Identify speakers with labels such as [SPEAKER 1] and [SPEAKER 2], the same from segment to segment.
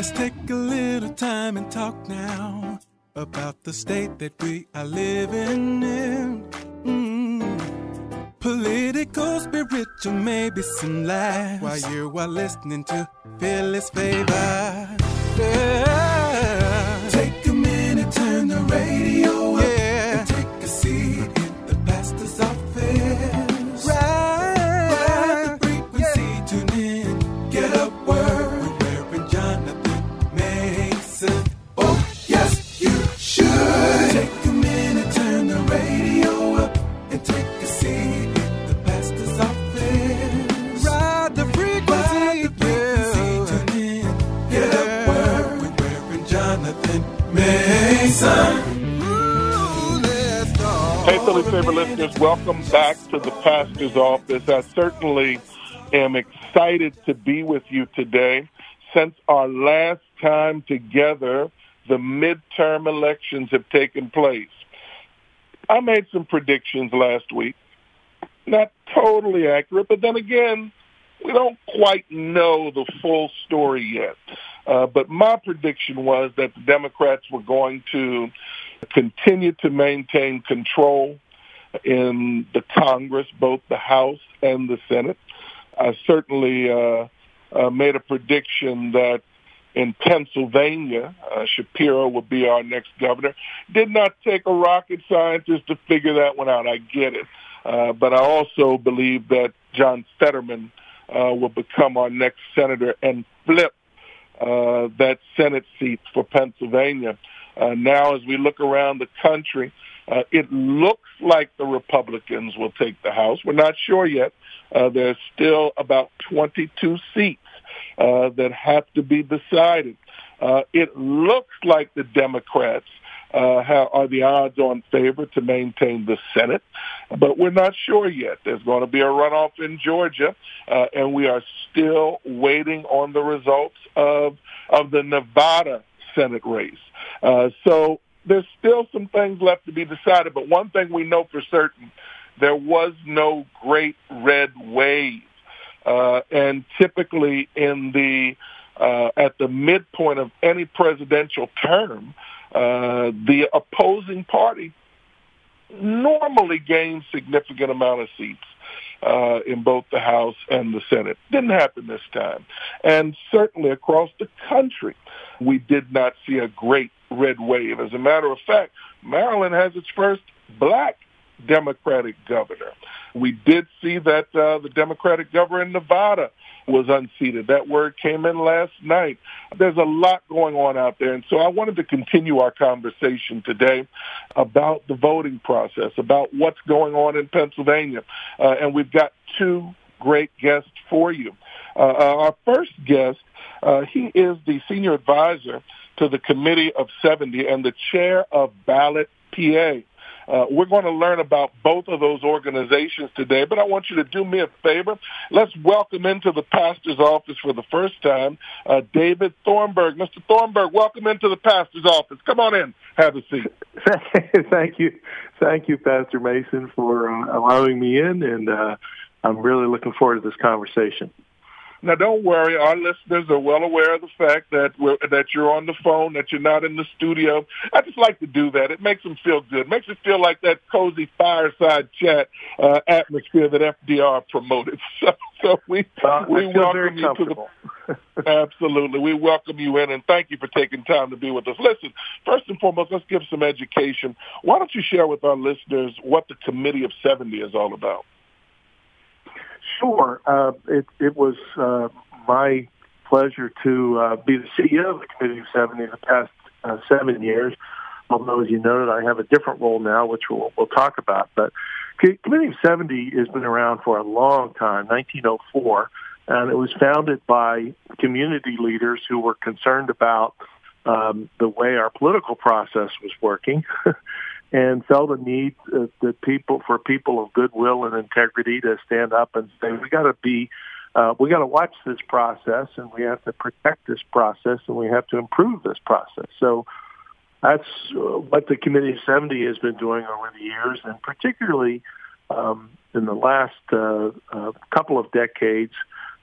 [SPEAKER 1] Let's take a little time and talk now about the state that we are living in. Mm. Political, spiritual, maybe some laughs while you are listening to Phyllis Favor. Yeah.
[SPEAKER 2] Hey, Philly Favor listeners, welcome back to the pastor's office. I certainly am excited to be with you today. Since our last time together, the midterm elections have taken place. I made some predictions last week. Not totally accurate, but then again, we don't quite know the full story yet. Uh, but my prediction was that the Democrats were going to continue to maintain control in the Congress, both the House and the Senate. I certainly uh, uh, made a prediction that in Pennsylvania, uh, Shapiro would be our next governor. Did not take a rocket scientist to figure that one out. I get it. Uh, but I also believe that John Fetterman uh, will become our next senator and flip uh, that Senate seat for Pennsylvania. Uh, now, as we look around the country, uh, it looks like the Republicans will take the House. We're not sure yet. Uh, there's still about 22 seats uh, that have to be decided. Uh, it looks like the Democrats uh, how, are the odds-on favorite to maintain the Senate, but we're not sure yet. There's going to be a runoff in Georgia, uh, and we are still waiting on the results of of the Nevada Senate race. Uh, so there's still some things left to be decided, but one thing we know for certain, there was no great red wave. Uh, and typically in the uh, at the midpoint of any presidential term, uh, the opposing party normally gains significant amount of seats uh, in both the House and the Senate. Didn't happen this time. And certainly across the country, we did not see a great red wave. As a matter of fact, Maryland has its first black Democratic governor. We did see that uh, the Democratic governor in Nevada was unseated. That word came in last night. There's a lot going on out there. And so I wanted to continue our conversation today about the voting process, about what's going on in Pennsylvania. Uh, and we've got two great guests for you. Uh, uh our first guest, uh, he is the senior advisor to the Committee of 70 and the chair of Ballot PA. Uh, we're going to learn about both of those organizations today, but I want you to do me a favor. Let's welcome into the pastor's office for the first time uh, David Thornburgh. Mr. Thornburgh, welcome into the pastor's office. Come on in. Have a seat.
[SPEAKER 3] Thank you. Thank you, Pastor Mason, for uh, allowing me in, and uh, I'm really looking forward to this conversation.
[SPEAKER 2] Now, don't worry. Our listeners are well aware of the fact that we're, that you're on the phone, that you're not in the studio. I just like to do that. It makes them feel good. It makes it feel like that cozy fireside chat uh, atmosphere that FDR promoted. So, so we
[SPEAKER 3] uh,
[SPEAKER 2] we
[SPEAKER 3] welcome
[SPEAKER 2] you to the absolutely. We welcome you in, and thank you for taking time to be with us. Listen, first and foremost, let's give some education. Why don't you share with our listeners what the Committee of Seventy is all about?
[SPEAKER 3] Sure. Uh, it, it was uh, my pleasure to uh, be the CEO of the Committee of 70 in the past uh, seven years. Although, as you noted, I have a different role now, which we'll, we'll talk about. But Committee of 70 has been around for a long time, 1904, and it was founded by community leaders who were concerned about um, the way our political process was working and felt a need uh, that people for people of goodwill and integrity to stand up and say we got to be uh, we got to watch this process and we have to protect this process and we have to improve this process. So that's uh, what the Committee of 70 has been doing over the years, and particularly um, in the last uh, uh, couple of decades,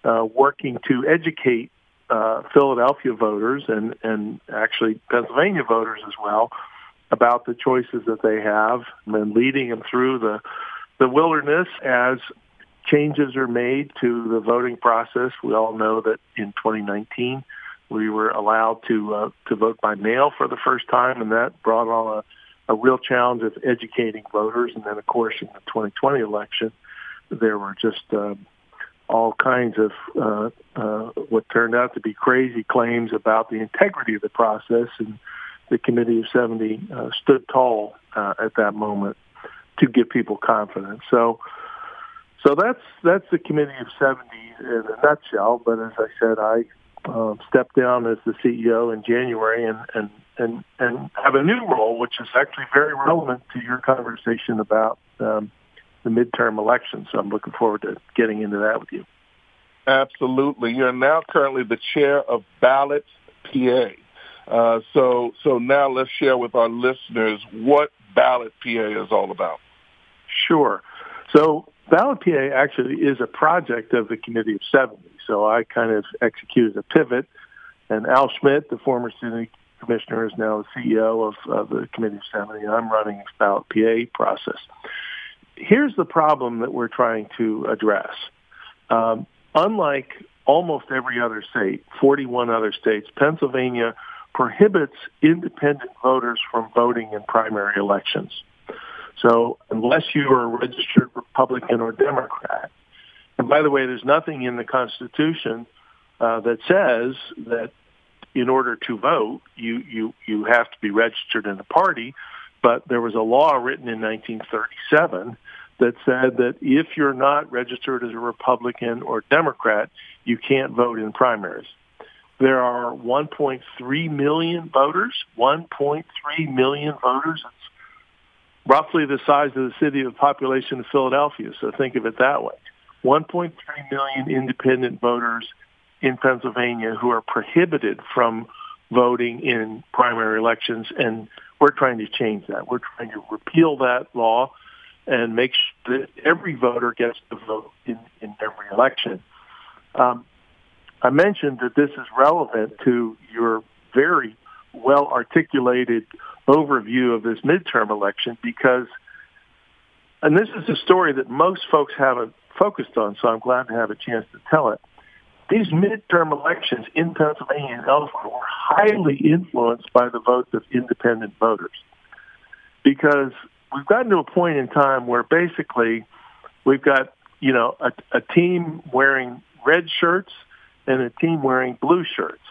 [SPEAKER 3] uh, working to educate uh, Philadelphia voters and and actually Pennsylvania voters as well about the choices that they have and leading them through the the wilderness as changes are made to the voting process. We all know that in 2019 we were allowed to uh, to vote by mail for the first time, and that brought on a, a real challenge of educating voters. And then, of course, in the 2020 election, there were just uh, all kinds of uh, uh, what turned out to be crazy claims about the integrity of the process, and the Committee of 70 uh, stood tall uh, at that moment to give people confidence. So so that's that's the committee of 70 in a nutshell. But as I said, I um, stepped down as the CEO in January and, and and and have a new role, which is actually very relevant to your conversation about um, the midterm elections. So I'm looking forward to getting into that with you.
[SPEAKER 2] Absolutely, you're now currently the chair of Ballot PA. Uh, so so now let's share with our listeners what Ballot PA is all about.
[SPEAKER 3] Sure. So Ballot PA actually is a project of the Committee of 70. So I kind of executed a pivot, and Al Schmidt, the former city commissioner, is now the CEO of, of the Committee of 70. And I'm running this Ballot PA process. Here's the problem that we're trying to address. Um, unlike almost every other state, 41 other states, Pennsylvania prohibits independent voters from voting in primary elections. So unless you are a registered Republican or Democrat, and by the way, there's nothing in the Constitution uh, that says that in order to vote, you, you, you have to be registered in a party. But there was a law written in 1937 that said that if you're not registered as a Republican or Democrat, you can't vote in primaries. There are 1.3 million voters, 1.3 million voters roughly the size of the city of population of Philadelphia. So think of it that way. 1.3 million independent voters in Pennsylvania who are prohibited from voting in primary elections, and we're trying to change that. We're trying to repeal that law and make sure that every voter gets to vote in, in every election. Um, I mentioned that this is relevant to your very well articulated overview of this midterm election because, and this is a story that most folks haven't focused on, so I'm glad to have a chance to tell it. These midterm elections in Pennsylvania and elsewhere were highly influenced by the votes of independent voters because we've gotten to a point in time where basically we've got, you know, a, a team wearing red shirts and a team wearing blue shirts.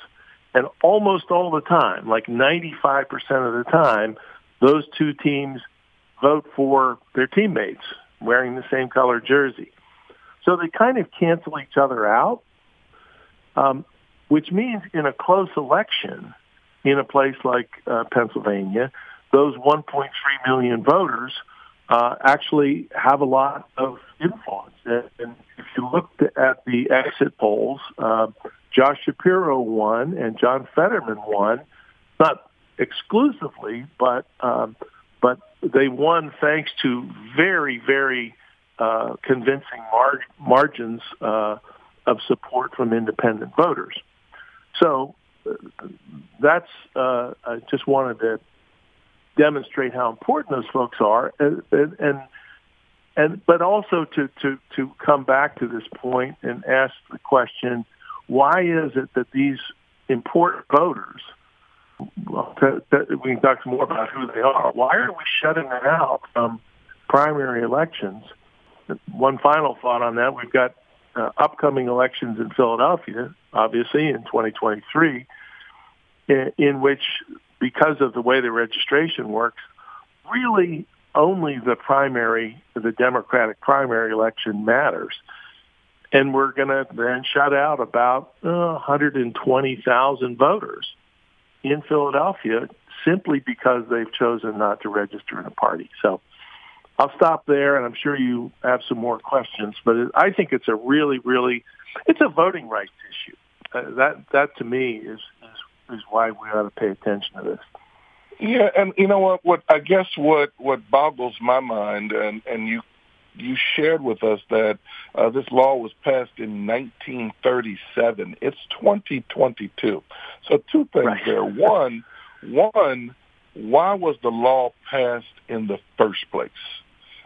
[SPEAKER 3] And almost all the time, like 95% of the time, those two teams vote for their teammates wearing the same color jersey. So they kind of cancel each other out, um, which means in a close election in a place like uh, Pennsylvania, those 1.3 million voters uh, actually have a lot of influence. And if you look at the exit polls, uh, Josh Shapiro won and John Fetterman won, not exclusively, but um, but they won thanks to very very uh, convincing mar- margins uh, of support from independent voters. So uh, that's uh, I just wanted to demonstrate how important those folks are, and, and and but also to to to come back to this point and ask the question why is it that these important voters, well, to, to, we can talk some more about who they are, why are we shutting them out from primary elections? One final thought on that, we've got uh, upcoming elections in Philadelphia, obviously in 2023, in, in which, because of the way the registration works, really only the primary, the Democratic primary election matters and we're going to then shut out about uh, 120,000 voters in Philadelphia simply because they've chosen not to register in a party. So I'll stop there, and I'm sure you have some more questions. But I think it's a really, really, it's a voting rights issue. Uh, that that to me is, is why we ought to pay attention to this.
[SPEAKER 2] Yeah, and you know what? What I guess what what boggles my mind, and and you you shared with us that uh, this law was passed in 1937. It's 2022. So two things right. there. One, one, why was the law passed in the first place?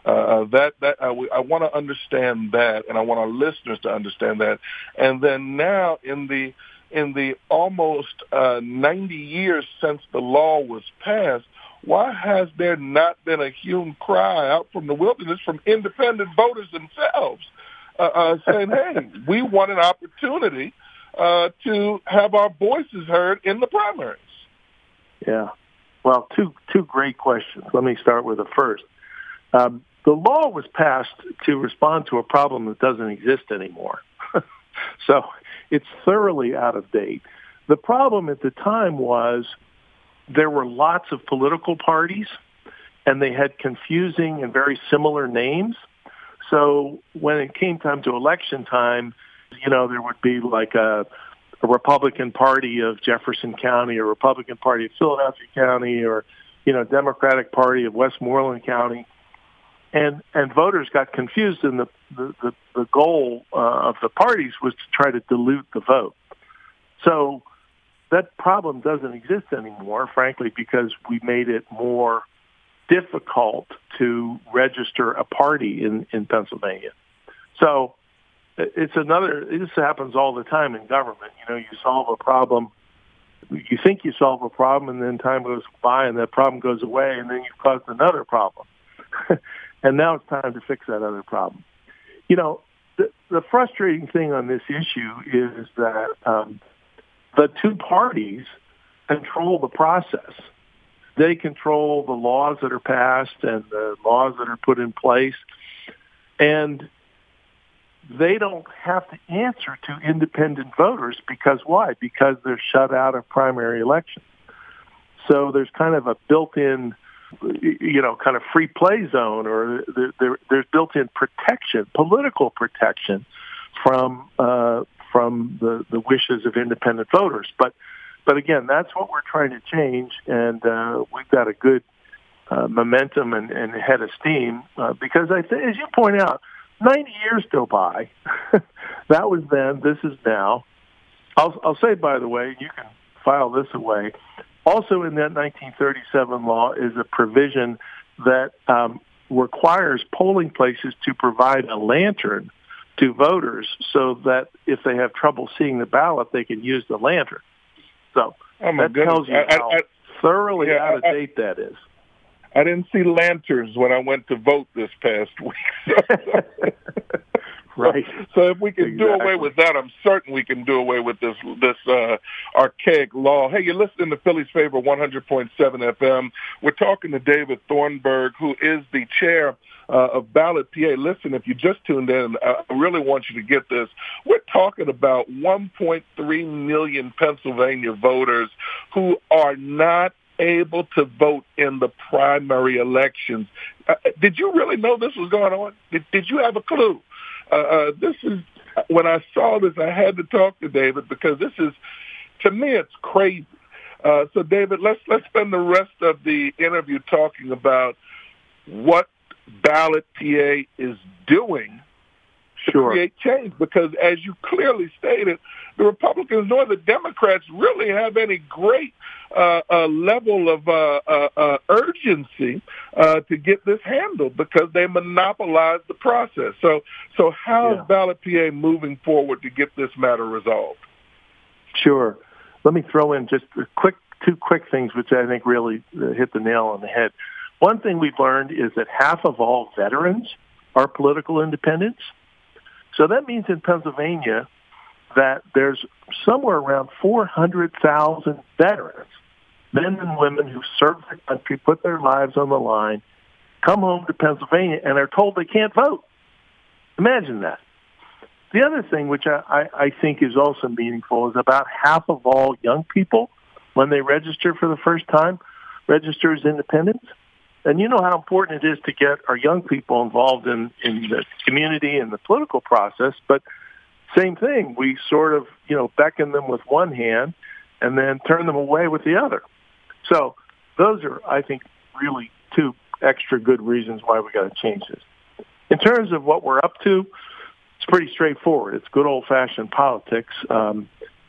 [SPEAKER 2] Uh, that that uh, we, I want to understand that, and I want our listeners to understand that. And then now, in the in the almost uh, 90 years since the law was passed, why has there not been a human cry out from the wilderness from independent voters themselves uh, uh, saying, "Hey, we want an opportunity uh, to have our voices heard in the primaries"?
[SPEAKER 3] Yeah. Well, two two great questions. Let me start with the first. Um, the law was passed to respond to a problem that doesn't exist anymore. So it's thoroughly out of date. The problem at the time was there were lots of political parties and they had confusing and very similar names. So when it came time to election time, you know, there would be like a, a Republican Party of Jefferson County or Republican Party of Philadelphia County or, you know, Democratic Party of Westmoreland County and and voters got confused and the the, the, the goal uh, of the parties was to try to dilute the vote. So that problem doesn't exist anymore frankly because we made it more difficult to register a party in in Pennsylvania. So it's another this happens all the time in government. You know you solve a problem you think you solve a problem and then time goes by and that problem goes away and then you've caused another problem and now it's time to fix that other problem. You know, the, the frustrating thing on this issue is that um, the two parties control the process. They control the laws that are passed and the laws that are put in place. And they don't have to answer to independent voters because why? Because they're shut out of primary elections. So there's kind of a built-in you know, kind of free play zone, or there, there, there's built-in protection, political protection from uh, from the, the wishes of independent voters. But but again, that's what we're trying to change, and uh, we've got a good uh, momentum and, and head of steam uh, because I think, as you point out, 90 years go by. that was then. This is now. I'll, I'll say, by the way, you can file this away. Also in that 1937 law is a provision that um, requires polling places to provide a lantern to voters so that if they have trouble seeing the ballot, they can use the lantern. So oh that goodness. tells you I, how I, I, thoroughly yeah, out of date that is.
[SPEAKER 2] I didn't see lanterns when I went to vote this past week.
[SPEAKER 3] Right.
[SPEAKER 2] So, if we can exactly. do away with that, I'm certain we can do away with this this uh, archaic law. Hey, you're listening to Philly's Favorite 100.7 FM. We're talking to David Thornburgh, who is the chair uh, of Ballot PA. Listen, if you just tuned in, I really want you to get this. We're talking about 1.3 million Pennsylvania voters who are not able to vote in the primary elections. Uh, did you really know this was going on? Did, did you have a clue? Uh, uh, this is when I saw this, I had to talk to David because this is, to me, it's crazy. Uh, so, David, let's let's spend the rest of the interview talking about what Ballot PA is doing to sure. create change. Because, as you clearly stated, the Republicans nor the Democrats really have any great uh, uh, level of uh, uh, uh, urgency uh, to get this handled because they monopolize the process. So, so how yeah. is Ballot PA moving forward to get this matter resolved?
[SPEAKER 3] Sure. Let me throw in just a quick two quick things which I think really hit the nail on the head. One thing we've learned is that half of all veterans are political independents. So that means in Pennsylvania that there's somewhere around 400,000 veterans men and women who served the country, put their lives on the line, come home to Pennsylvania and are told they can't vote. Imagine that. The other thing, which I, I, I think is also meaningful, is about half of all young people, when they register for the first time, register as independents. And you know how important it is to get our young people involved in, in the community and the political process. But same thing, we sort of, you know, beckon them with one hand and then turn them away with the other. So those are, I think, really two extra good reasons why we got to change this. In terms of what we're up to, it's pretty straightforward. It's good old-fashioned politics. Um,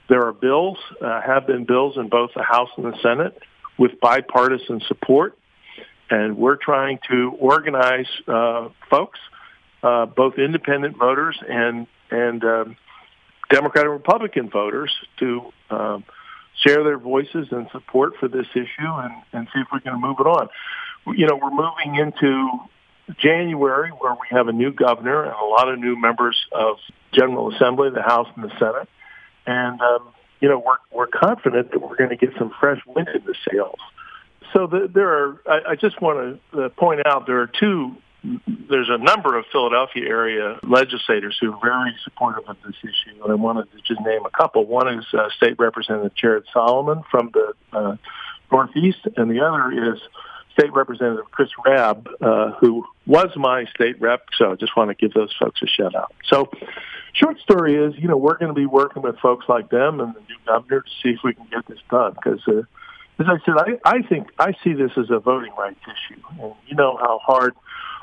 [SPEAKER 3] there are bills, uh, have been bills in both the House and the Senate with bipartisan support, and we're trying to organize uh, folks, uh, both independent voters and and um, Democrat and Republican voters, to um, share their voices and support for this issue and, and see if we can move it on. You know, we're moving into January where we have a new governor and a lot of new members of General Assembly, the House and the Senate. And, um, you know, we're, we're confident that we're going to get some fresh wind in the sails. So the, there are, I, I just want to uh, point out there are two there's a number of Philadelphia area legislators who are very supportive of this issue, and I wanted to just name a couple. One is uh, State Representative Jared Solomon from the uh, Northeast, and the other is State Representative Chris Rabb, uh, who was my state rep. So I just want to give those folks a shout out. So, short story is, you know, we're going to be working with folks like them and the new governor to see if we can get this done because. Uh, as I said, I, I think I see this as a voting rights issue, and you know how hard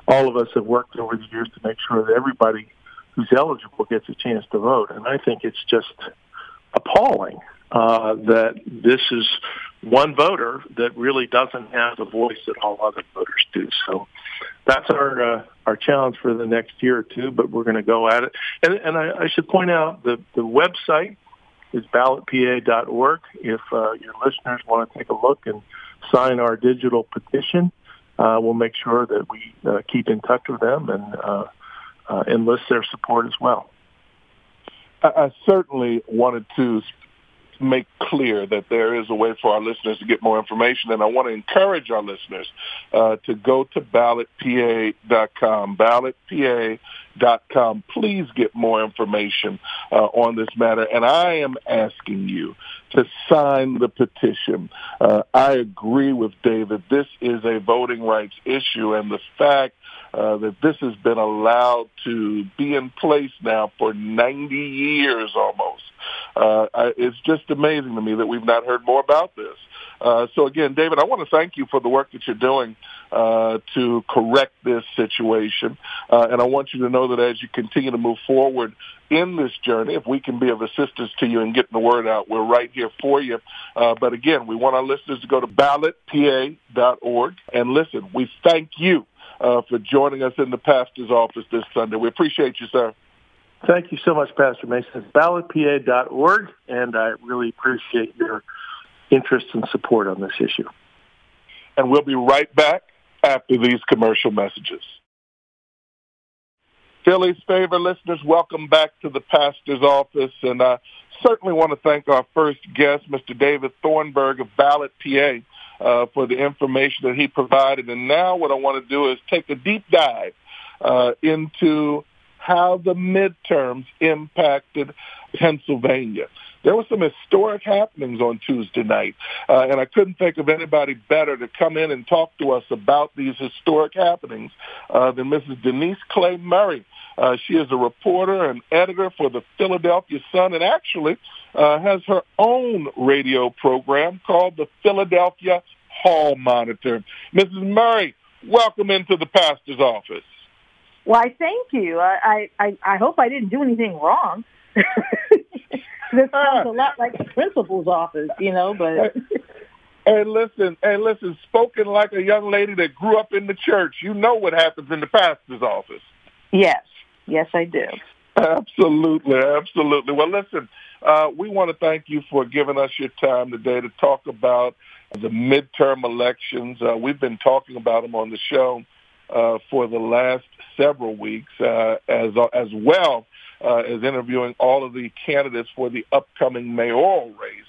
[SPEAKER 3] all of us have worked over the years to make sure that everybody who's eligible gets a chance to vote. And I think it's just appalling uh, that this is one voter that really doesn't have the voice that all other voters do. So that's our uh, our challenge for the next year or two. But we're going to go at it. And, and I, I should point out the the website is ballotpa.org. If uh, your listeners want to take a look and sign our digital petition, uh, we'll make sure that we uh, keep in touch with them and uh, uh, enlist their support as well.
[SPEAKER 2] I, I certainly wanted to make clear that there is a way for our listeners to get more information, and I want to encourage our listeners uh, to go to ballotpa.com, ballotpa.com. Please get more information uh, on this matter, and I am asking you to sign the petition. Uh, I agree with David. This is a voting rights issue, and the fact uh, that this has been allowed to be in place now for 90 years almost. Uh, it's just amazing to me that we've not heard more about this. Uh, so again, David, I want to thank you for the work that you're doing uh, to correct this situation, uh, and I want you to know that as you continue to move forward in this journey, if we can be of assistance to you in getting the word out, we're right here for you. Uh, but again, we want our listeners to go to ballotpa.org and listen. We thank you uh, for joining us in the pastor's office this Sunday. We appreciate you, sir.
[SPEAKER 3] Thank you so much, Pastor Mason. Ballotpa.org, and I really appreciate your interest and support on this issue.
[SPEAKER 2] And we'll be right back after these commercial messages. Philly's favorite listeners, welcome back to the pastor's office. And I certainly want to thank our first guest, Mr. David Thornburgh of Ballot PA, uh, for the information that he provided. And now what I want to do is take a deep dive uh, into how the midterms impacted Pennsylvania. There were some historic happenings on Tuesday night, uh, and I couldn't think of anybody better to come in and talk to us about these historic happenings uh, than Mrs. Denise Clay Murray. Uh, she is a reporter and editor for the Philadelphia Sun, and actually uh, has her own radio program called the Philadelphia Hall Monitor. Mrs. Murray, welcome into the pastor's office.
[SPEAKER 4] I thank you. I, I, I hope I didn't do anything wrong. this sounds a lot like the principal's office, you know, but.
[SPEAKER 2] Hey, listen, hey, listen, spoken like a young lady that grew up in the church. You know what happens in the pastor's office.
[SPEAKER 4] Yes, yes, I do.
[SPEAKER 2] Absolutely, absolutely. Well, listen, uh, we want to thank you for giving us your time today to talk about the midterm elections. Uh, we've been talking about them on the show uh, for the last several weeks, uh, as as well uh, as interviewing all of the candidates for the upcoming mayoral race.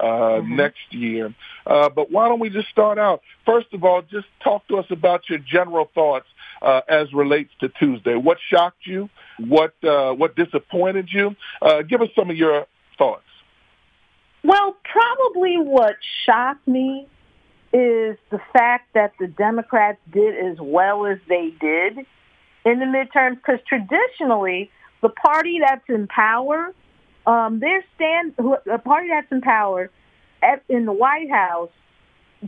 [SPEAKER 2] Uh, mm-hmm. next year. Uh, but why don't we just start out? First of all, just talk to us about your general thoughts uh, as relates to Tuesday. What shocked you? What uh, what disappointed you? Uh, give us some of your thoughts.
[SPEAKER 4] Well, probably what shocked me is the fact that the Democrats did as well as they did in the midterms because traditionally the party that's in power, um, their stand, the party that's in power at, in the White House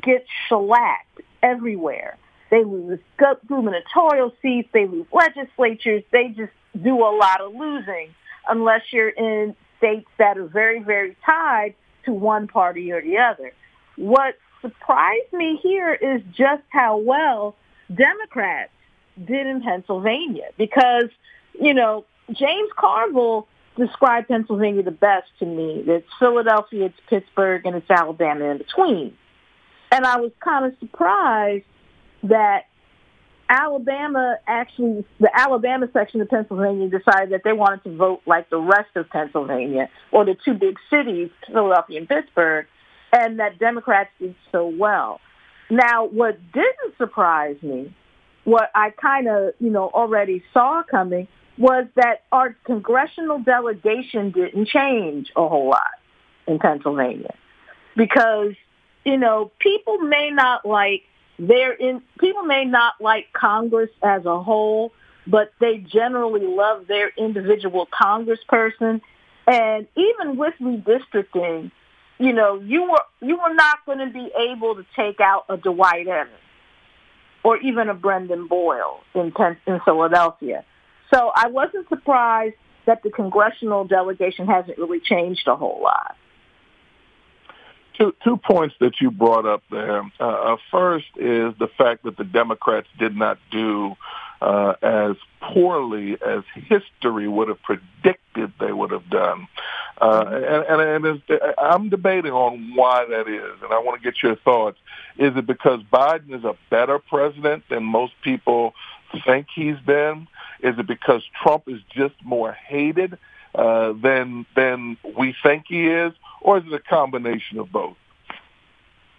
[SPEAKER 4] gets shellacked everywhere. They lose gubernatorial seats. They lose legislatures. They just do a lot of losing unless you're in states that are very, very tied to one party or the other. What surprised me here is just how well Democrats did in Pennsylvania because, you know, James Carville described Pennsylvania the best to me. It's Philadelphia, it's Pittsburgh, and it's Alabama in between. And I was kind of surprised that Alabama actually, the Alabama section of Pennsylvania decided that they wanted to vote like the rest of Pennsylvania or the two big cities, Philadelphia and Pittsburgh, and that Democrats did so well. Now, what didn't surprise me, what I kind of, you know, already saw coming was that our congressional delegation didn't change a whole lot in Pennsylvania because, you know, people may not like their in people may not like Congress as a whole, but they generally love their individual congressperson. And even with redistricting, you know, you were you were not going to be able to take out a Dwight Evans or even a Brendan Boyle in in Philadelphia. So I wasn't surprised that the congressional delegation hasn't really changed a whole lot.
[SPEAKER 2] Two, two points that you brought up there. Uh, uh, first is the fact that the Democrats did not do uh, as poorly as history would have predicted they would have done. Uh, and and, and I'm debating on why that is, and I want to get your thoughts. Is it because Biden is a better president than most people think he's been? Is it because Trump is just more hated uh, than than we think he is, or is it a combination of both?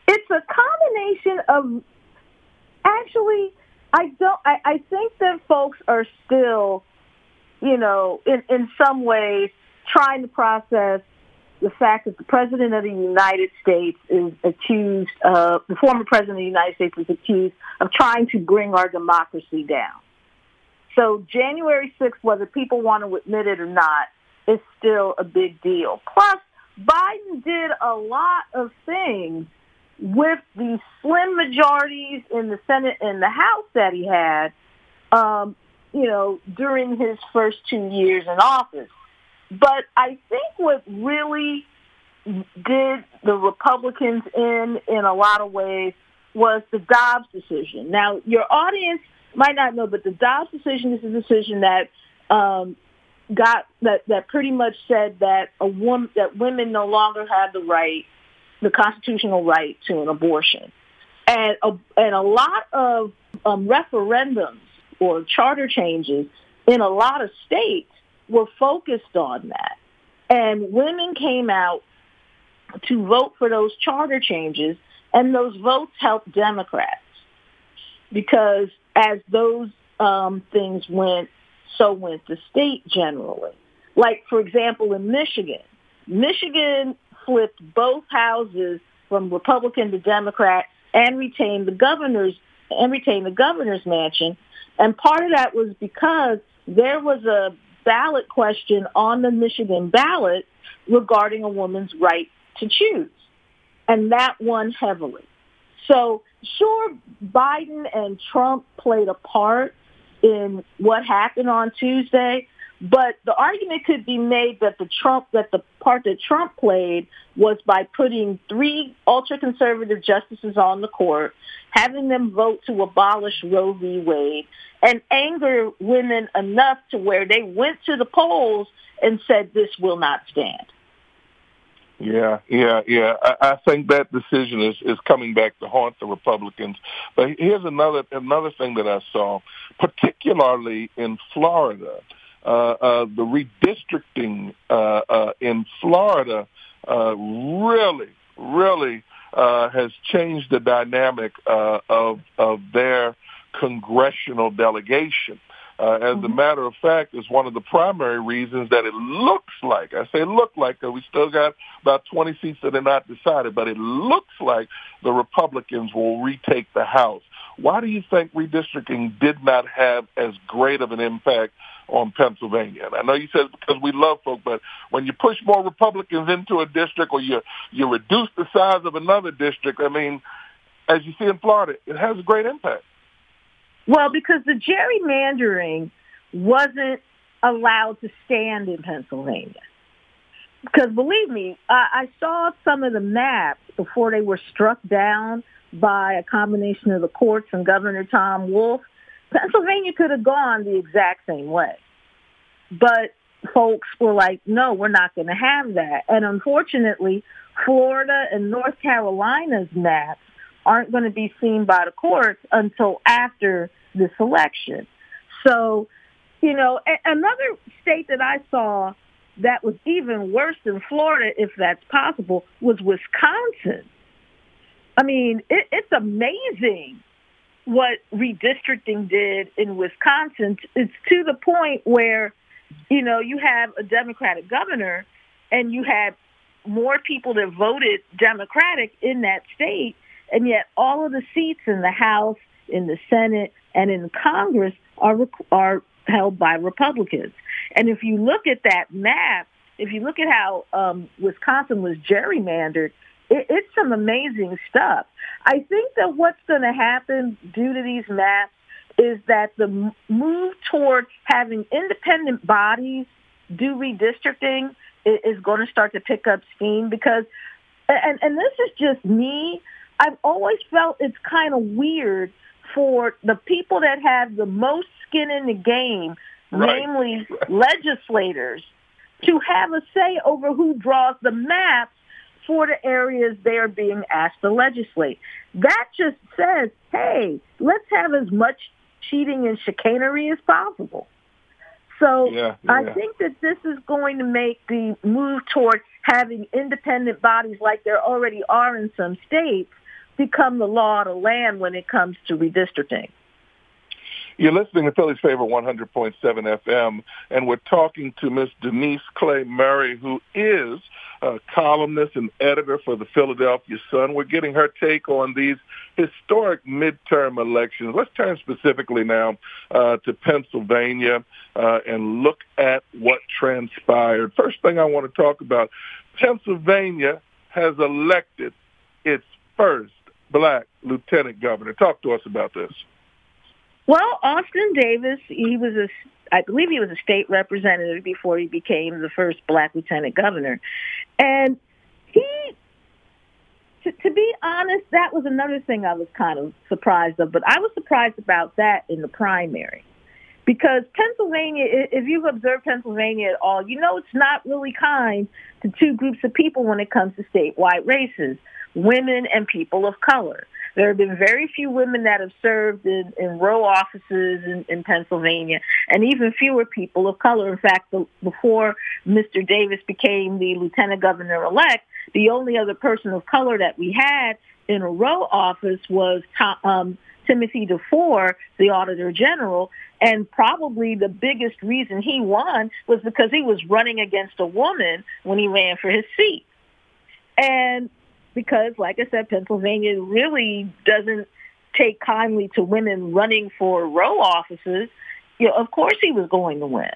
[SPEAKER 4] It's a combination of actually. I don't. I, I think that folks are still, you know, in in some ways trying to process the fact that the president of the United States is accused, uh, the former president of the United States is accused of trying to bring our democracy down. So January 6th, whether people want to admit it or not, is still a big deal. Plus, Biden did a lot of things with the slim majorities in the Senate and the House that he had, um, you know, during his first two years in office. But I think what really did the Republicans in in a lot of ways was the Dobbs decision. Now, your audience might not know, but the Dobbs decision is a decision that um, got that that pretty much said that a woman that women no longer have the right, the constitutional right to an abortion, and a, and a lot of um, referendums or charter changes in a lot of states were focused on that, and women came out to vote for those charter changes, and those votes helped Democrats. Because as those um, things went, so went the state generally. Like, for example, in Michigan, Michigan flipped both houses from Republican to Democrat and retained the governor's and retained the governor's mansion. And part of that was because there was a ballot question on the Michigan ballot regarding a woman's right to choose. And that won heavily. So sure, Biden and Trump played a part in what happened on Tuesday, but the argument could be made that the Trump that the part that Trump played was by putting three ultra conservative justices on the court, having them vote to abolish Roe v. Wade, and anger women enough to where they went to the polls and said this will not stand.
[SPEAKER 2] Yeah, yeah, yeah. I, I think that decision is is coming back to haunt the Republicans. But here's another another thing that I saw, particularly in Florida, uh, uh, the redistricting uh, uh, in Florida uh, really, really uh, has changed the dynamic uh, of of their congressional delegation. Uh, as mm-hmm. a matter of fact, is one of the primary reasons that it looks like, I say look like, because we still got about 20 seats that are not decided, but it looks like the Republicans will retake the House. Why do you think redistricting did not have as great of an impact on Pennsylvania? And I know you said it's because we love folk, but when you push more Republicans into a district or you, you reduce the size of another district, I mean, as you see in Florida, it has a great impact.
[SPEAKER 4] Well, because the gerrymandering wasn't allowed to stand in Pennsylvania. Because believe me, I, I saw some of the maps before they were struck down by a combination of the courts and Governor Tom Wolf. Pennsylvania could have gone the exact same way. But folks were like, no, we're not going to have that. And unfortunately, Florida and North Carolina's maps aren't going to be seen by the courts until after this election. So, you know, a- another state that I saw that was even worse than Florida, if that's possible, was Wisconsin. I mean, it, it's amazing what redistricting did in Wisconsin. It's to the point where, you know, you have a Democratic governor and you had more people that voted Democratic in that state, and yet all of the seats in the House, in the Senate, and in Congress are are held by Republicans. And if you look at that map, if you look at how um, Wisconsin was gerrymandered, it, it's some amazing stuff. I think that what's going to happen due to these maps is that the move toward having independent bodies do redistricting is going to start to pick up steam because, and, and this is just me, I've always felt it's kind of weird for the people that have the most skin in the game, right. namely legislators, to have a say over who draws the maps for the areas they are being asked to legislate. That just says, hey, let's have as much cheating and chicanery as possible. So
[SPEAKER 2] yeah, yeah.
[SPEAKER 4] I think that this is going to make the move toward having independent bodies like there already are in some states become the law of the land when it comes to redistricting.
[SPEAKER 2] You're listening to Philly's Favorite 100.7 FM, and we're talking to Miss Denise Clay Murray, who is a columnist and editor for the Philadelphia Sun. We're getting her take on these historic midterm elections. Let's turn specifically now uh, to Pennsylvania uh, and look at what transpired. First thing I want to talk about, Pennsylvania has elected its first black lieutenant governor. Talk to us about this.
[SPEAKER 4] Well, Austin Davis, he was a, I believe he was a state representative before he became the first black lieutenant governor. And he, to, to be honest, that was another thing I was kind of surprised of, but I was surprised about that in the primary. Because Pennsylvania, if you've observed Pennsylvania at all, you know it's not really kind to two groups of people when it comes to statewide races, women and people of color. There have been very few women that have served in, in row offices in, in Pennsylvania, and even fewer people of color. In fact, the, before Mr. Davis became the lieutenant governor elect, the only other person of color that we had in a row office was um, Timothy DeFoor, the auditor general, and probably the biggest reason he won was because he was running against a woman when he ran for his seat. And because, like I said, Pennsylvania really doesn't take kindly to women running for row offices, you know, of course he was going to win.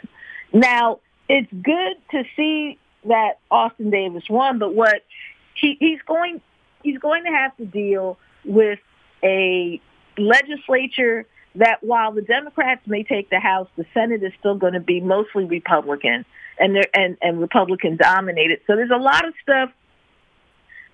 [SPEAKER 4] Now, it's good to see that Austin Davis won, but what he, he's going he's going to have to deal with a legislature that while the Democrats may take the House, the Senate is still going to be mostly Republican and and and Republican dominated. So there's a lot of stuff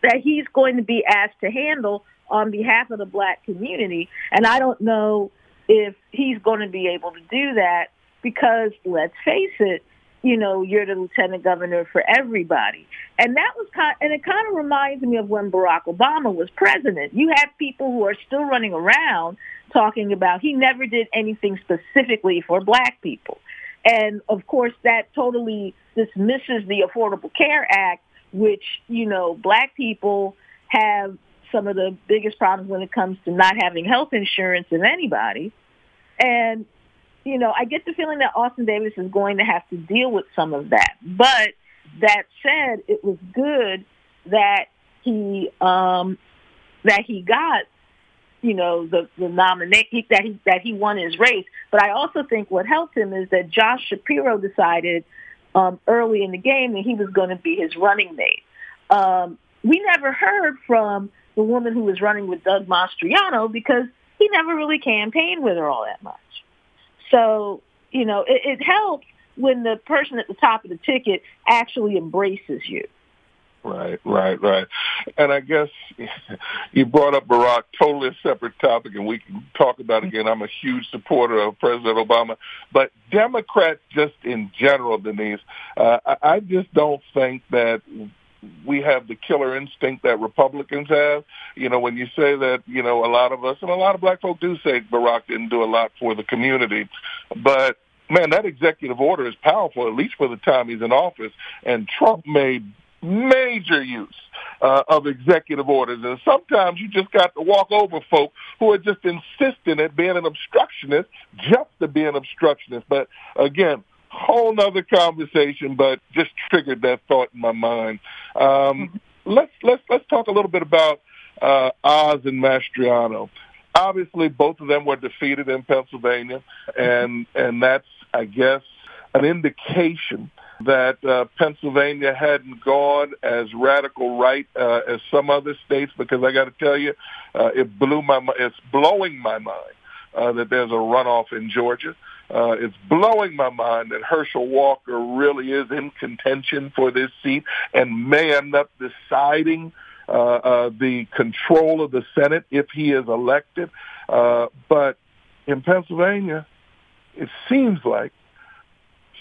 [SPEAKER 4] that he's going to be asked to handle on behalf of the black community. And I don't know if he's going to be able to do that because let's face it, you know, you're the lieutenant governor for everybody. And that was kind and it kind of reminds me of when Barack Obama was president. You have people who are still running around talking about he never did anything specifically for black people. And of course that totally dismisses the Affordable Care Act which, you know, black people have some of the biggest problems when it comes to not having health insurance of anybody. And, you know, I get the feeling that Austin Davis is going to have to deal with some of that. But that said, it was good that he um that he got you know the the nomination that he that he won his race but i also think what helped him is that josh shapiro decided um, early in the game that he was going to be his running mate. Um, we never heard from the woman who was running with Doug Mastriano because he never really campaigned with her all that much. So, you know, it, it helps when the person at the top of the ticket actually embraces you.
[SPEAKER 2] Right, right, right. And I guess you brought up Barack, totally a separate topic, and we can talk about again. I'm a huge supporter of President Obama, but Democrats just in general, Denise, uh, I just don't think that we have the killer instinct that Republicans have. You know, when you say that, you know, a lot of us and a lot of black folk do say Barack didn't do a lot for the community, but man, that executive order is powerful, at least for the time he's in office. And Trump made major use uh, of executive orders. And sometimes you just got to walk over folk who are just insisting at being an obstructionist just to be an obstructionist. But again, whole nother conversation, but just triggered that thought in my mind. Um, let's let's let's talk a little bit about uh, Oz and Mastriano. Obviously, both of them were defeated in Pennsylvania, and and that's I guess an indication that uh, Pennsylvania hadn't gone as radical right uh, as some other states because I got to tell you, uh, it blew my it's blowing my mind uh, that there's a runoff in Georgia. Uh, it's blowing my mind that Herschel Walker really is in contention for this seat and may end up deciding uh, uh, the control of the Senate if he is elected. Uh, but in Pennsylvania, it seems like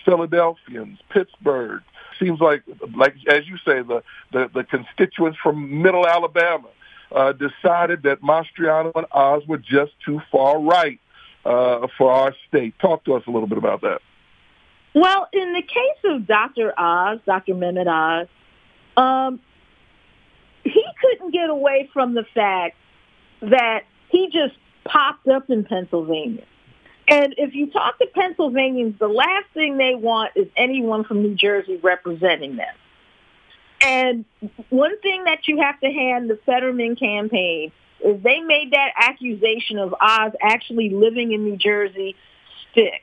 [SPEAKER 2] Philadelphians, Pittsburgh. Seems like, like as you say, the the, the constituents from Middle Alabama uh, decided that Mastriano and Oz were just too far right uh, for our state. Talk to us a little bit about that.
[SPEAKER 4] Well, in the case of Dr. Oz, Dr. Mehmet Oz, um, he couldn't get away from the fact that he just popped up in Pennsylvania. And if you talk to Pennsylvanians, the last thing they want is anyone from New Jersey representing them. And one thing that you have to hand the Fetterman campaign is they made that accusation of Oz actually living in New Jersey stick.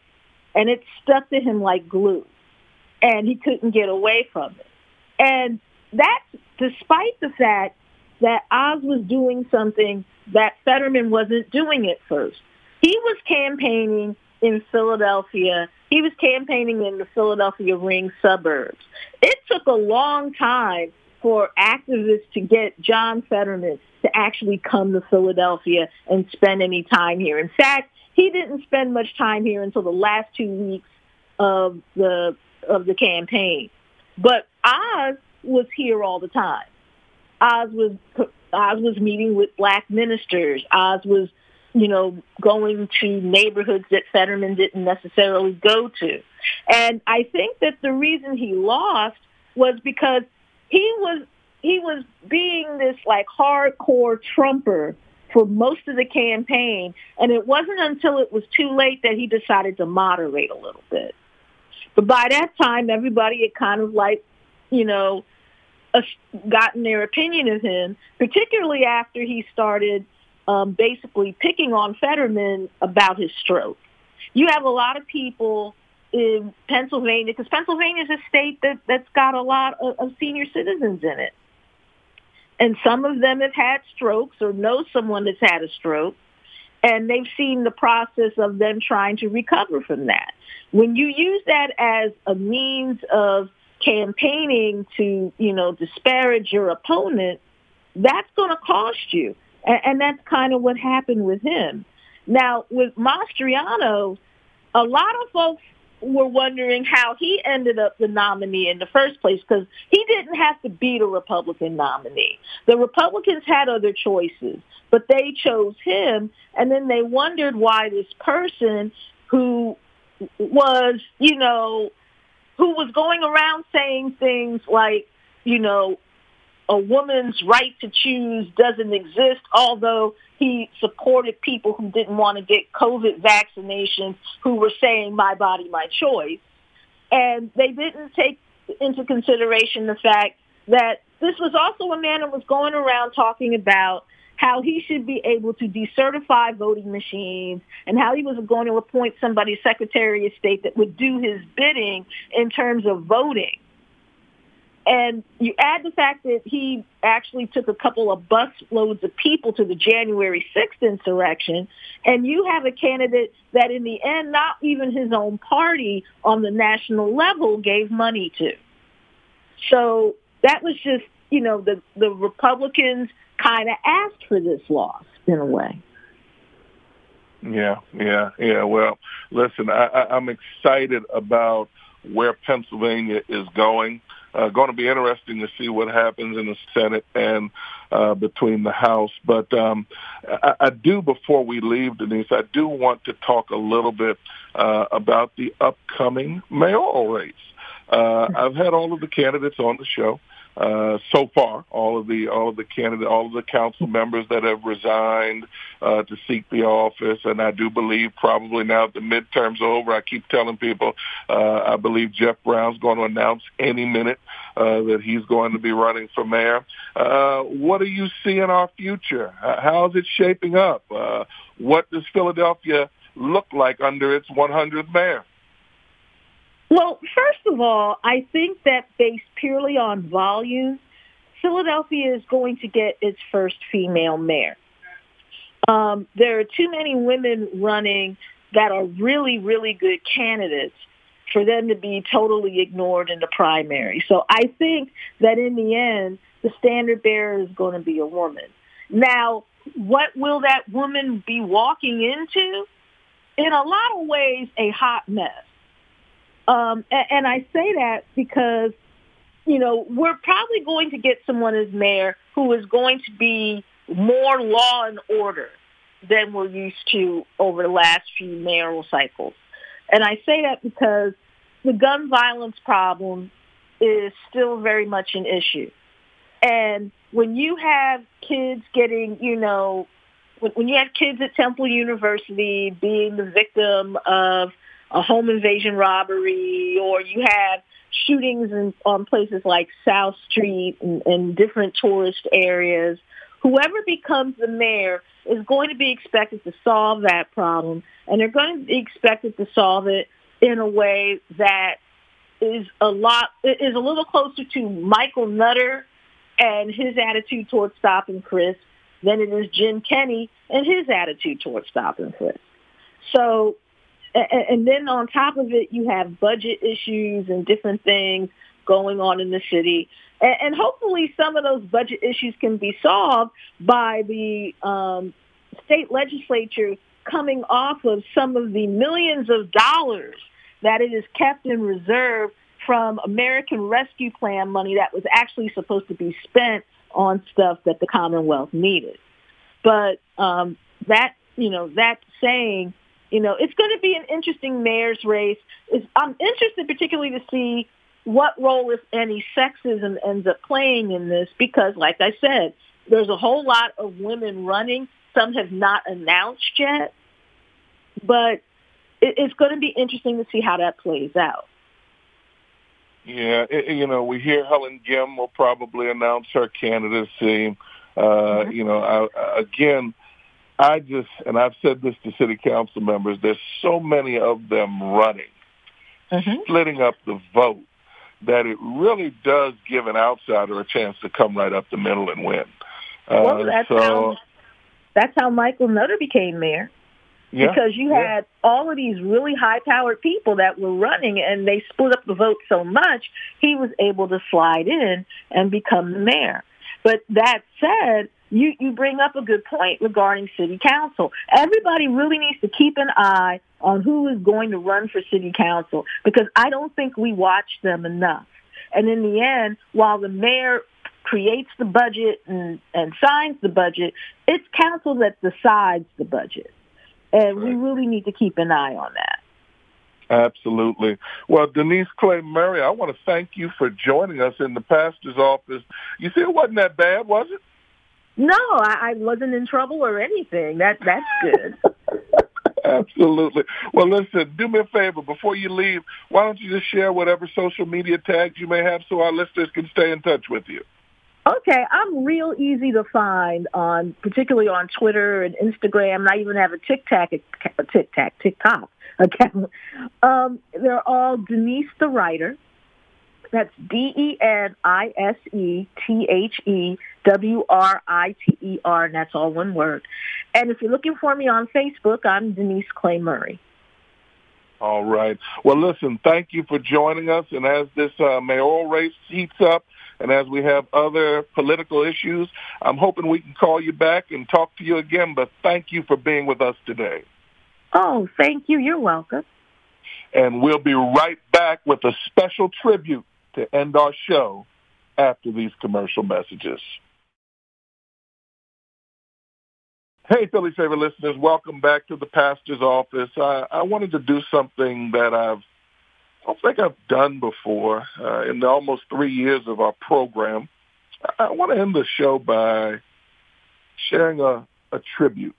[SPEAKER 4] And it stuck to him like glue. And he couldn't get away from it. And that's despite the fact that Oz was doing something that Fetterman wasn't doing at first. He was campaigning in Philadelphia. He was campaigning in the Philadelphia ring suburbs. It took a long time for activists to get John Fetterman to actually come to Philadelphia and spend any time here. In fact, he didn't spend much time here until the last two weeks of the of the campaign. But Oz was here all the time. Oz was Oz was meeting with black ministers. Oz was you know, going to neighborhoods that Fetterman didn't necessarily go to. And I think that the reason he lost was because he was he was being this like hardcore trumper for most of the campaign and it wasn't until it was too late that he decided to moderate a little bit. But by that time everybody had kind of like, you know, gotten their opinion of him, particularly after he started um, basically picking on Fetterman about his stroke. You have a lot of people in Pennsylvania, because Pennsylvania is a state that, that's got a lot of, of senior citizens in it. And some of them have had strokes or know someone that's had a stroke. And they've seen the process of them trying to recover from that. When you use that as a means of campaigning to, you know, disparage your opponent, that's going to cost you. And, and that's kind of what happened with him. Now, with Mastriano, a lot of folks were wondering how he ended up the nominee in the first place because he didn't have to beat a Republican nominee. The Republicans had other choices, but they chose him. And then they wondered why this person who was, you know, who was going around saying things like, you know, a woman's right to choose doesn't exist, although he supported people who didn't want to get COVID vaccinations who were saying my body, my choice. And they didn't take into consideration the fact that this was also a man that was going around talking about how he should be able to decertify voting machines and how he was going to appoint somebody Secretary of State that would do his bidding in terms of voting. And you add the fact that he actually took a couple of bus loads of people to the January 6th insurrection, and you have a candidate that in the end, not even his own party on the national level gave money to. So that was just, you know, the, the Republicans kind of asked for this loss in a way.
[SPEAKER 2] Yeah, yeah, yeah. Well, listen, I, I, I'm excited about where Pennsylvania is going. Uh, going to be interesting to see what happens in the Senate and uh, between the House. But um, I, I do, before we leave, Denise, I do want to talk a little bit uh, about the upcoming mayoral race. Uh, I've had all of the candidates on the show. Uh, so far, all of the all of the candidate, all of the council members that have resigned uh, to seek the office, and I do believe probably now the midterms are over. I keep telling people uh, I believe Jeff Brown's going to announce any minute uh, that he's going to be running for mayor. Uh, what do you see in our future? How's it shaping up? Uh, what does Philadelphia look like under its 100th mayor?
[SPEAKER 4] Well, first of all, I think that based purely on volume, Philadelphia is going to get its first female mayor. Um, there are too many women running that are really, really good candidates for them to be totally ignored in the primary. So I think that in the end, the standard bearer is going to be a woman. Now, what will that woman be walking into? In a lot of ways, a hot mess. Um, and, and I say that because, you know, we're probably going to get someone as mayor who is going to be more law and order than we're used to over the last few mayoral cycles. And I say that because the gun violence problem is still very much an issue. And when you have kids getting, you know, when you have kids at Temple University being the victim of a home invasion robbery, or you have shootings in, on places like South Street and, and different tourist areas, whoever becomes the mayor is going to be expected to solve that problem, and they're going to be expected to solve it in a way that is a lot is a little closer to Michael Nutter and his attitude towards stop and frisk than it is Jim Kenney and his attitude towards stop and frisk. So and and then on top of it, you have budget issues and different things going on in the city. And hopefully some of those budget issues can be solved by the um, state legislature coming off of some of the millions of dollars that it is kept in reserve from American Rescue Plan money that was actually supposed to be spent on stuff that the Commonwealth needed. But um, that, you know, that saying, you know, it's going to be an interesting mayor's race. It's, I'm interested particularly to see what role, if any, sexism ends up playing in this because, like I said, there's a whole lot of women running. Some have not announced yet, but it, it's going to be interesting to see how that plays out.
[SPEAKER 2] Yeah, it, you know, we hear Helen Gym will probably announce her candidacy. Uh, mm-hmm. You know, I, again, I just, and I've said this to city council members, there's so many of them running, mm-hmm. splitting up the vote, that it really does give an outsider a chance to come right up the middle and win.
[SPEAKER 4] Well, uh, that's, so, how, that's how Michael Nutter became mayor. Yeah, because you yeah. had all of these really high-powered people that were running, and they split up the vote so much, he was able to slide in and become the mayor. But that said, you, you bring up a good point regarding city council. Everybody really needs to keep an eye on who is going to run for city council because I don't think we watch them enough. And in the end, while the mayor creates the budget and, and signs the budget, it's council that decides the budget. And we really need to keep an eye on that.
[SPEAKER 2] Absolutely. Well, Denise Clay Murray, I want to thank you for joining us in the pastor's office. You see, it wasn't that bad, was it?
[SPEAKER 4] No, I, I wasn't in trouble or anything. That that's good.
[SPEAKER 2] Absolutely. Well, listen, do me a favor before you leave. Why don't you just share whatever social media tags you may have so our listeners can stay in touch with you?
[SPEAKER 4] Okay, I'm real easy to find on, particularly on Twitter and Instagram. And I even have a TikTok, a TikTok, TikTok account. Um, they're all Denise the writer, That's D-E-N-I-S-E-T-H-E-W-R-I-T-E-R, and that's all one word. And if you're looking for me on Facebook, I'm Denise Clay Murray.
[SPEAKER 2] All right. Well, listen, thank you for joining us. And as this uh, mayoral race heats up, and as we have other political issues, I'm hoping we can call you back and talk to you again. But thank you for being with us today.
[SPEAKER 4] Oh, thank you. You're welcome.
[SPEAKER 2] And we'll be right back with a special tribute to end our show after these commercial messages. Hey, Philly favorite listeners, welcome back to the pastor's office. I, I wanted to do something that I've I don't think I've done before uh, in the almost three years of our program. I want to end the show by sharing a, a tribute.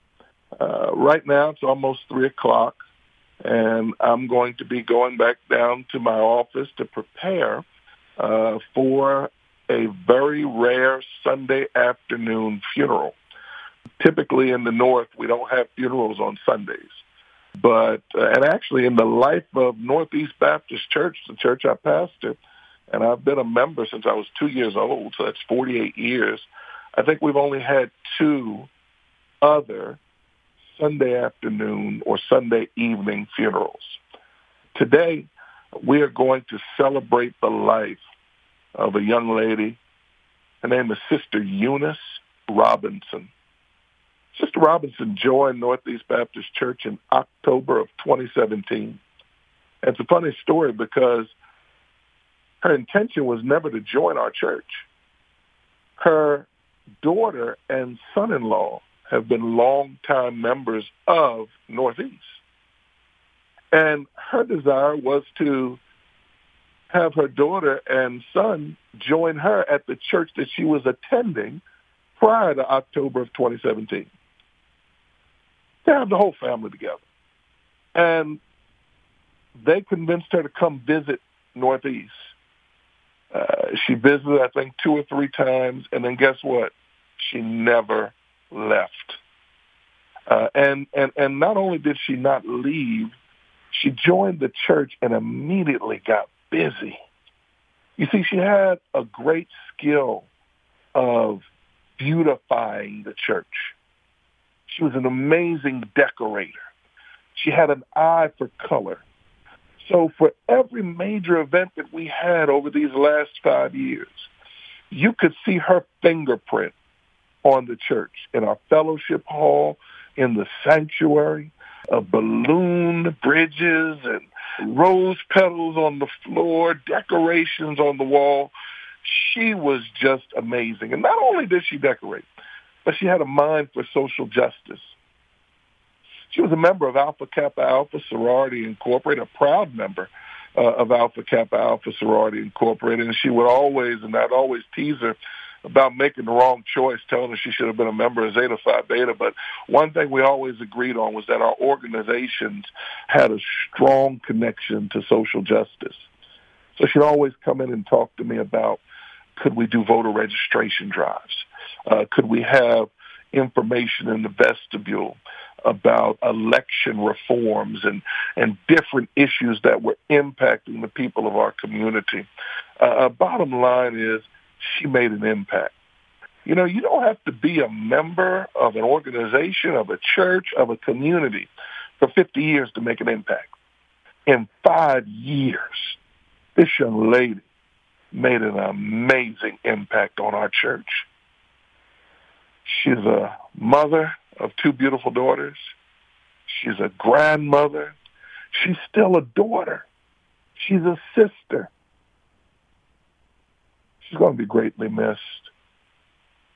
[SPEAKER 2] Uh, right now, it's almost three o'clock, and I'm going to be going back down to my office to prepare uh, for a very rare Sunday afternoon funeral. Typically in the North, we don't have funerals on Sundays. But, uh, and actually in the life of Northeast Baptist Church, the church I pastor, and I've been a member since I was two years old, so that's 48 years, I think we've only had two other Sunday afternoon or Sunday evening funerals. Today, we are going to celebrate the life of a young lady. Her name is Sister Eunice Robinson. Sister Robinson joined Northeast Baptist Church in October of 2017. It's a funny story because her intention was never to join our church. Her daughter and son-in-law have been longtime members of Northeast. And her desire was to have her daughter and son join her at the church that she was attending prior to October of 2017 to have the whole family together. And they convinced her to come visit Northeast. Uh, she visited, I think, two or three times, and then guess what? She never left. Uh, and and and not only did she not leave, she joined the church and immediately got busy. You see, she had a great skill of beautifying the church. She was an amazing decorator. She had an eye for color. So for every major event that we had over these last five years, you could see her fingerprint on the church in our fellowship hall, in the sanctuary, uh, balloon bridges and rose petals on the floor, decorations on the wall. She was just amazing. And not only did she decorate, but she had a mind for social justice. She was a member of Alpha Kappa Alpha Sorority Incorporated, a proud member uh, of Alpha Kappa Alpha Sorority Incorporated, and she would always, and I'd always tease her about making the wrong choice, telling her she should have been a member of Zeta Phi Beta. But one thing we always agreed on was that our organizations had a strong connection to social justice. So she'd always come in and talk to me about could we do voter registration drives? Uh, could we have information in the vestibule about election reforms and, and different issues that were impacting the people of our community? Uh, uh bottom line is she made an impact. You know, you don't have to be a member of an organization, of a church, of a community for 50 years to make an impact. In five years, this young lady made an amazing impact on our church. She's a mother of two beautiful daughters. She's a grandmother. She's still a daughter. She's a sister. She's going to be greatly missed.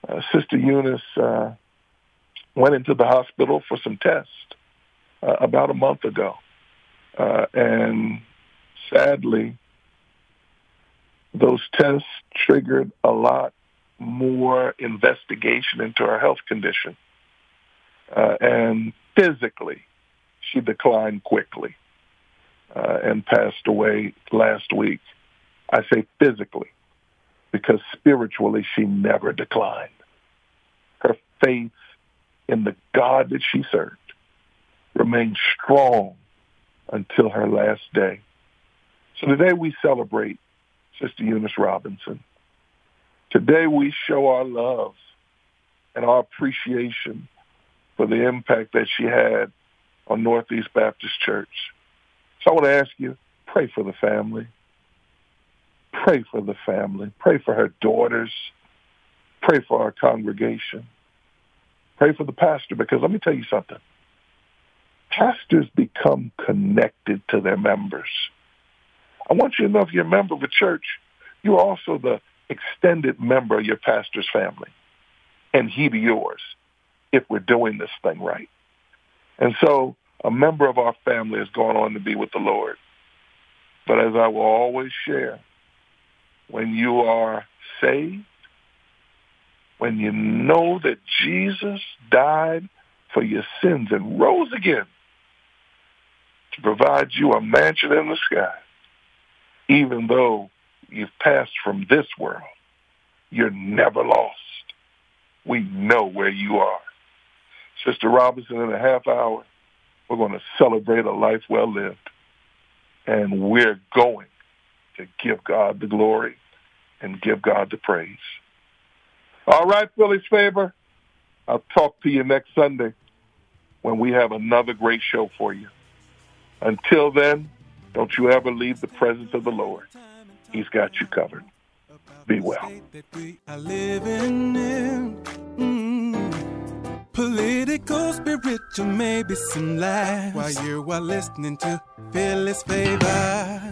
[SPEAKER 2] Uh, Sister Eunice uh, went into the hospital for some tests uh, about a month ago. Uh, and sadly, those tests triggered a lot more investigation into her health condition. Uh, and physically, she declined quickly uh, and passed away last week. I say physically because spiritually she never declined. Her faith in the God that she served remained strong until her last day. So today we celebrate Sister Eunice Robinson. Today we show our love and our appreciation for the impact that she had on Northeast Baptist Church. So I want to ask you, pray for the family. Pray for the family. Pray for her daughters. Pray for our congregation. Pray for the pastor because let me tell you something. Pastors become connected to their members. I want you to know if you're a member of a church, you're also the extended member of your pastor's family. And he be yours if we're doing this thing right. And so a member of our family has gone on to be with the Lord. But as I will always share, when you are saved, when you know that Jesus died for your sins and rose again to provide you a mansion in the sky, even though you've passed from this world, you're never lost. We know where you are. Sister Robinson, in a half hour, we're going to celebrate a life well lived. And we're going to give God the glory and give God the praise. All right, Phyllis Faber. I'll talk to you next Sunday when we have another great show for you. Until then, don't you ever leave the presence of the Lord. He's got you covered. Be well.
[SPEAKER 1] Political, spiritual, maybe some lies while you are listening to Phyllis Faber.